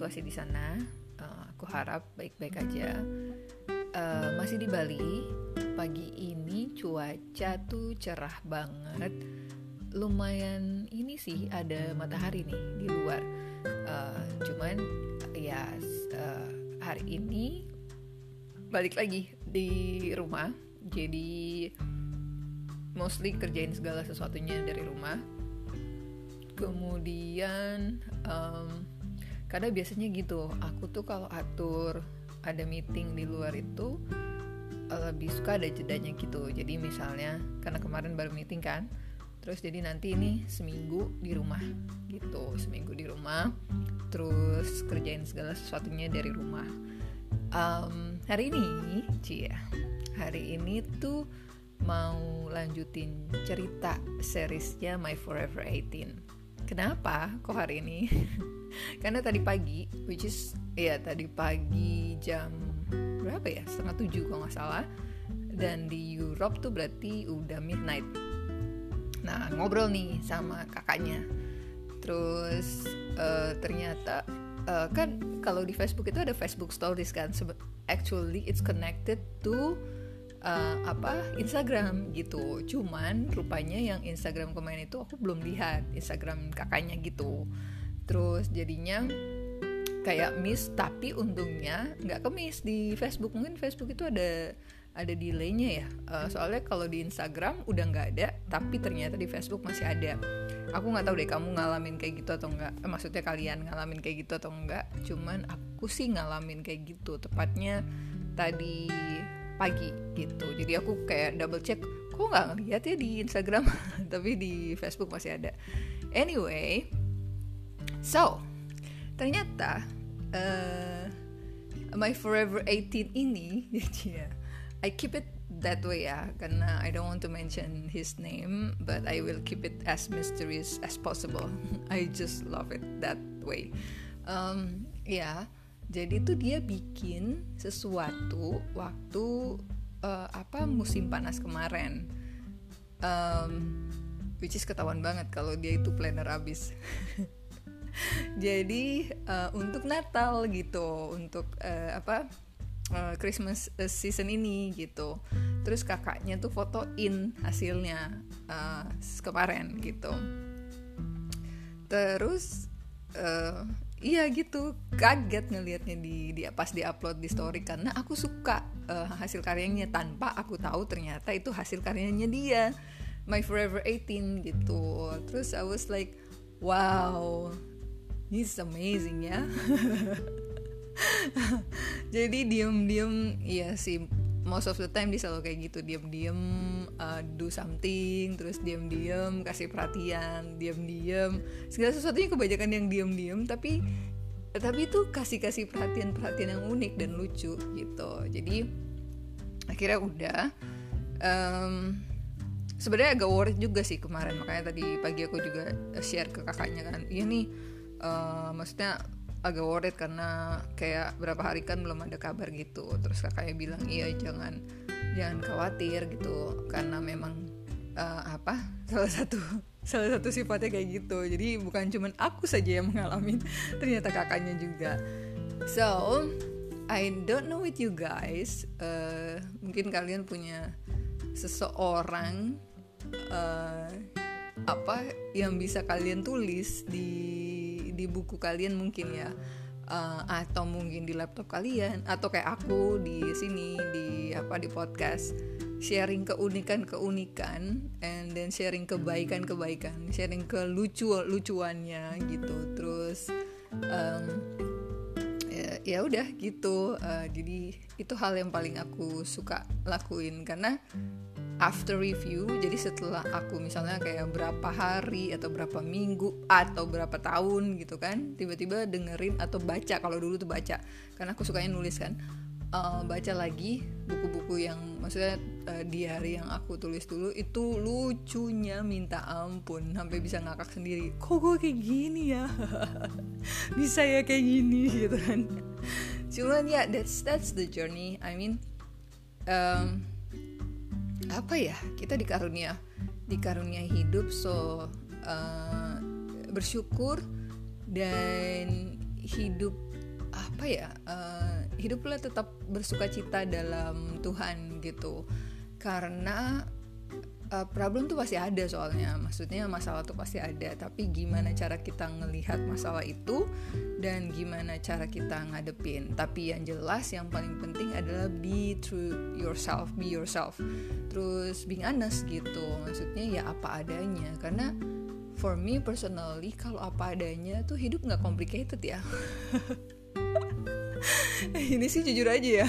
situasi di sana? Uh, aku harap baik-baik aja. Uh, masih di Bali. Pagi ini cuaca tuh cerah banget. Lumayan ini sih ada matahari nih di luar. Uh, cuman ya uh, hari ini balik lagi di rumah. Jadi mostly kerjain segala sesuatunya dari rumah kemudian um, karena biasanya gitu aku tuh kalau atur ada meeting di luar itu lebih suka ada jedanya gitu. Jadi misalnya karena kemarin baru meeting kan terus jadi nanti ini seminggu di rumah gitu seminggu di rumah terus kerjain segala sesuatunya dari rumah. Um, hari ini cia hari ini tuh mau lanjutin cerita seriesnya My Forever 18 Kenapa kok hari ini? Karena tadi pagi, which is ya tadi pagi jam berapa ya? Setengah tujuh kalau nggak salah. Dan di Europe tuh berarti udah midnight. Nah ngobrol nih sama kakaknya. Terus uh, ternyata uh, kan kalau di Facebook itu ada Facebook Stories kan. Actually it's connected to uh, apa Instagram gitu. Cuman rupanya yang Instagram kemarin itu aku belum lihat Instagram kakaknya gitu. Terus jadinya kayak miss tapi untungnya nggak kemis. Di Facebook mungkin Facebook itu ada ada delaynya ya. Uh, soalnya kalau di Instagram udah nggak ada tapi ternyata di Facebook masih ada. Aku nggak tahu deh kamu ngalamin kayak gitu atau enggak eh, maksudnya kalian ngalamin kayak gitu atau enggak cuman aku sih ngalamin kayak gitu. Tepatnya tadi pagi gitu. Jadi aku kayak double check kok nggak ngeliat ya di Instagram? Tapi di Facebook masih ada. Anyway so ternyata uh, my forever 18 ini ya I keep it that way ya karena I don't want to mention his name but I will keep it as mysterious as possible. I just love it that way. Um, ya yeah jadi tuh dia bikin sesuatu waktu uh, apa musim panas kemarin. Um, which is ketahuan banget kalau dia itu planner abis. Jadi uh, untuk Natal gitu untuk uh, apa uh, Christmas season ini gitu. Terus kakaknya tuh fotoin hasilnya uh, kemarin gitu. Terus uh, iya gitu kaget ngelihatnya di, di pas di upload di story karena aku suka uh, hasil karyanya tanpa aku tahu ternyata itu hasil karyanya dia my forever 18 gitu. Terus I was like wow this is amazing ya. Jadi diem-diem iya sih most of the time dia selalu kayak gitu diam-diam uh, do something terus diam-diam kasih perhatian diam-diam. Segala sesuatunya kebanyakan yang diam-diam tapi tapi itu kasih kasih perhatian perhatian yang unik dan lucu gitu. Jadi akhirnya udah um, sebenarnya agak worried juga sih kemarin. Makanya tadi pagi aku juga share ke kakaknya kan iya nih uh, maksudnya agak worried karena kayak berapa hari kan belum ada kabar gitu. Terus kakaknya bilang iya jangan jangan khawatir gitu. Karena memang uh, apa salah satu salah satu sifatnya kayak gitu. Jadi bukan cuman aku saja yang mengalami ternyata kakaknya juga. So I don't know with you guys uh, mungkin kalian punya seseorang uh, apa yang bisa kalian tulis di di buku kalian mungkin ya. Uh, atau mungkin di laptop kalian atau kayak aku di sini di apa di podcast. Sharing keunikan-keunikan and then sharing kebaikan-kebaikan sharing ke lucu lucuannya gitu. Terus um, ya, ya udah gitu. Uh, jadi itu hal yang paling aku suka lakuin. Karena after review. Jadi setelah aku misalnya kayak berapa hari atau berapa minggu atau berapa tahun gitu kan tiba-tiba dengerin atau baca kalau dulu tuh baca karena aku sukanya nulis kan uh, baca lagi buku-buku yang maksudnya uh, di hari yang aku tulis dulu itu lucunya minta ampun sampai bisa ngakak sendiri. Kok gue kayak gini ya? Bisa ya kayak gini? Gitu kan. Cuman ya that's that's the journey. I mean um, apa ya? Kita dikarunia dikarunia hidup so uh, bersyukur dan hidup apa ya uh, hiduplah tetap bersuka cita dalam Tuhan gitu. Karena uh, problem tuh pasti ada soalnya. Maksudnya masalah tuh pasti ada. Tapi gimana cara kita ngelihat masalah itu dan gimana cara kita ngadepin? Tapi yang jelas yang paling penting adalah be true yourself be yourself. Terus being honest gitu. Maksudnya ya apa adanya. Karena for me personally kalau apa adanya tuh hidup nggak complicated ya. Ini sih jujur aja ya.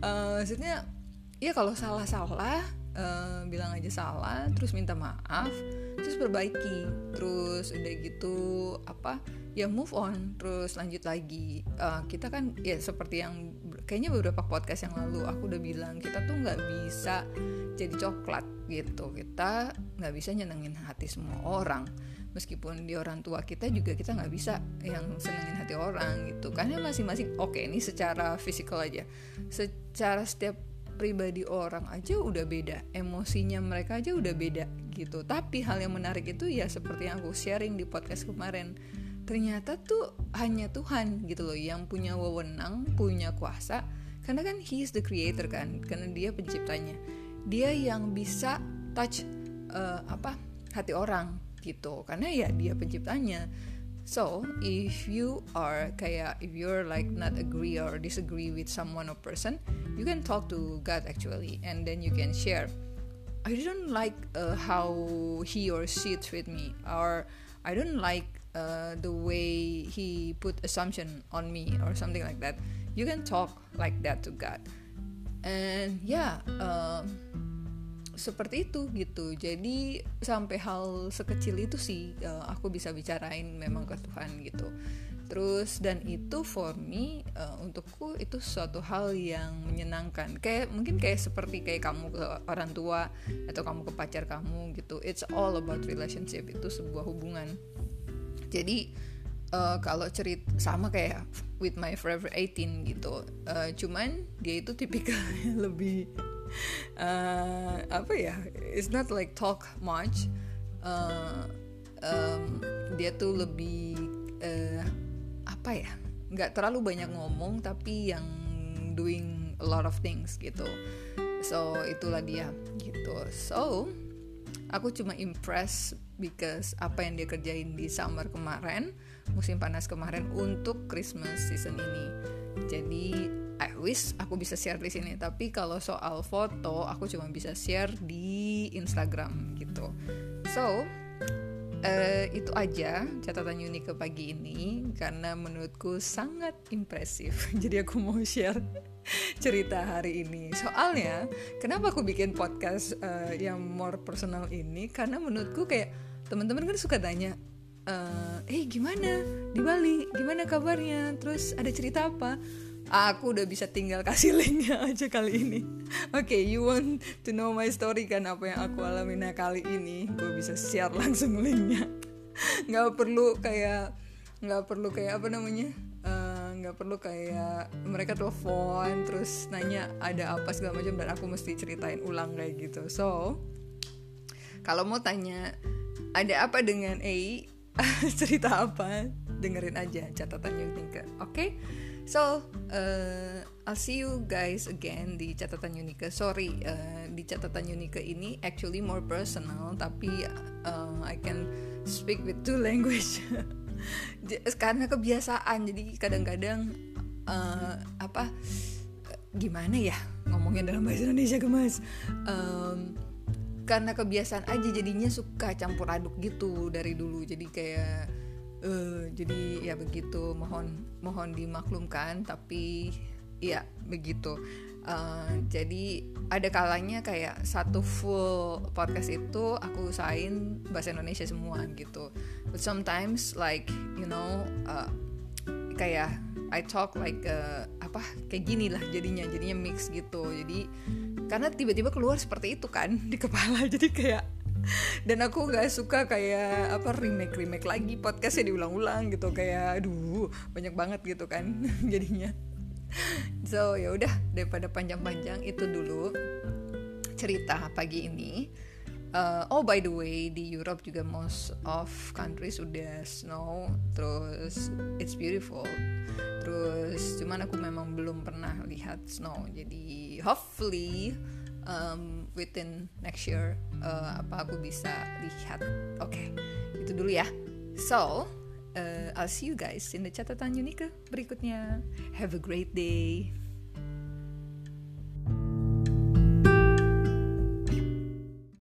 Uh, maksudnya ya kalau salah salah uh, bilang aja salah terus minta maaf terus perbaiki. Terus udah gitu apa ya move on terus lanjut lagi. Uh, kita kan ya seperti yang kayaknya beberapa podcast yang lalu aku udah bilang kita tuh nggak bisa jadi coklat gitu. Kita nggak bisa nyenengin hati semua orang. Meskipun di orang tua kita juga kita nggak bisa yang senengin hati orang gitu. Karena masing-masing oke okay, ini secara fisikal aja. Secara setiap pribadi orang aja udah beda emosinya mereka aja udah beda gitu. Tapi hal yang menarik itu ya seperti yang aku sharing di podcast kemarin. Ternyata tuh hanya Tuhan gitu loh yang punya wewenang punya kuasa. Karena kan he is the creator kan karena dia penciptanya. Dia yang bisa touch uh, apa hati orang gitu. Karena ya dia penciptanya So, if you are kayak if you're like not agree or disagree with someone or person, you can talk to God actually, and then you can share. I don't like uh, how he or she treat me, or I don't like uh, the way he put assumption on me or something like that. You can talk like that to God, and yeah. Uh, seperti itu gitu. Jadi sampai hal sekecil itu sih uh, aku bisa bicarain memang ke Tuhan gitu. Terus dan itu for me uh, untukku itu suatu hal yang menyenangkan. Kayak mungkin kayak seperti kayak kamu ke orang tua atau kamu ke pacar kamu gitu. It's all about relationship. Itu sebuah hubungan. Jadi uh, kalau cerit sama kayak with my forever 18 gitu. Uh, cuman dia itu tipikalnya lebih uh, apa ya? It's not like talk much. Uh, um, dia tuh lebih uh, apa ya? Nggak terlalu banyak ngomong tapi yang doing a lot of things gitu. So itulah dia gitu. So aku cuma impress because apa yang dia kerjain di summer kemarin musim panas kemarin untuk Christmas season ini. Jadi I wish aku bisa share di sini tapi kalau soal foto aku cuma bisa share di Instagram gitu. So uh, itu aja catatan unik ke pagi ini karena menurutku sangat impresif. Jadi aku mau share cerita hari ini. Soalnya kenapa aku bikin podcast uh, yang more personal ini? Karena menurutku kayak teman-teman kan suka tanya eh hey, gimana? Di Bali gimana kabarnya? Terus ada cerita apa aku udah bisa tinggal kasih linknya aja kali ini. Oke okay, you want to know my story kan? Apa yang aku alami nah kali ini? Gue bisa share langsung linknya. Nggak perlu kayak nggak perlu kayak apa namanya? Eh, nggak uh, perlu kayak mereka telepon terus nanya ada apa segala macam dan aku mesti ceritain ulang kayak gitu. So kalau mau tanya ada apa dengan A? Cerita apa? Dengerin aja catatan yang tingkat oke? okay? So, uh, I'll see you guys again di catatan Unika. Sorry, uh, di catatan Unika ini actually more personal, tapi uh, I can speak with two language. Karena kebiasaan, jadi kadang-kadang uh, apa gimana ya ngomongnya dalam bahasa Indonesia gemas. Um, karena kebiasaan aja jadinya suka campur aduk gitu dari dulu. Jadi kayak uh, jadi ya begitu mohon mohon dimaklumkan tapi ya begitu. Uh, jadi ada kalanya kayak satu full podcast itu aku usahain bahasa Indonesia semua gitu. But sometimes like you know uh, kayak I talk like uh, apa kayak gini lah jadinya jadinya mix gitu. Jadi karena tiba-tiba keluar seperti itu kan di kepala jadi kayak dan aku gak suka kayak apa remake remake lagi podcastnya diulang-ulang gitu. Kayak aduh banyak banget gitu kan jadinya. So ya udah daripada panjang-panjang itu dulu cerita pagi ini. Uh, oh by the way di Europe juga most of countries udah snow terus it's beautiful. Terus cuman aku memang belum pernah lihat snow. Jadi hopefully um, within next year uh, apa aku bisa lihat. Oke okay, itu dulu ya. So uh, I'll see you guys in the catatan Unika berikutnya. Have a great day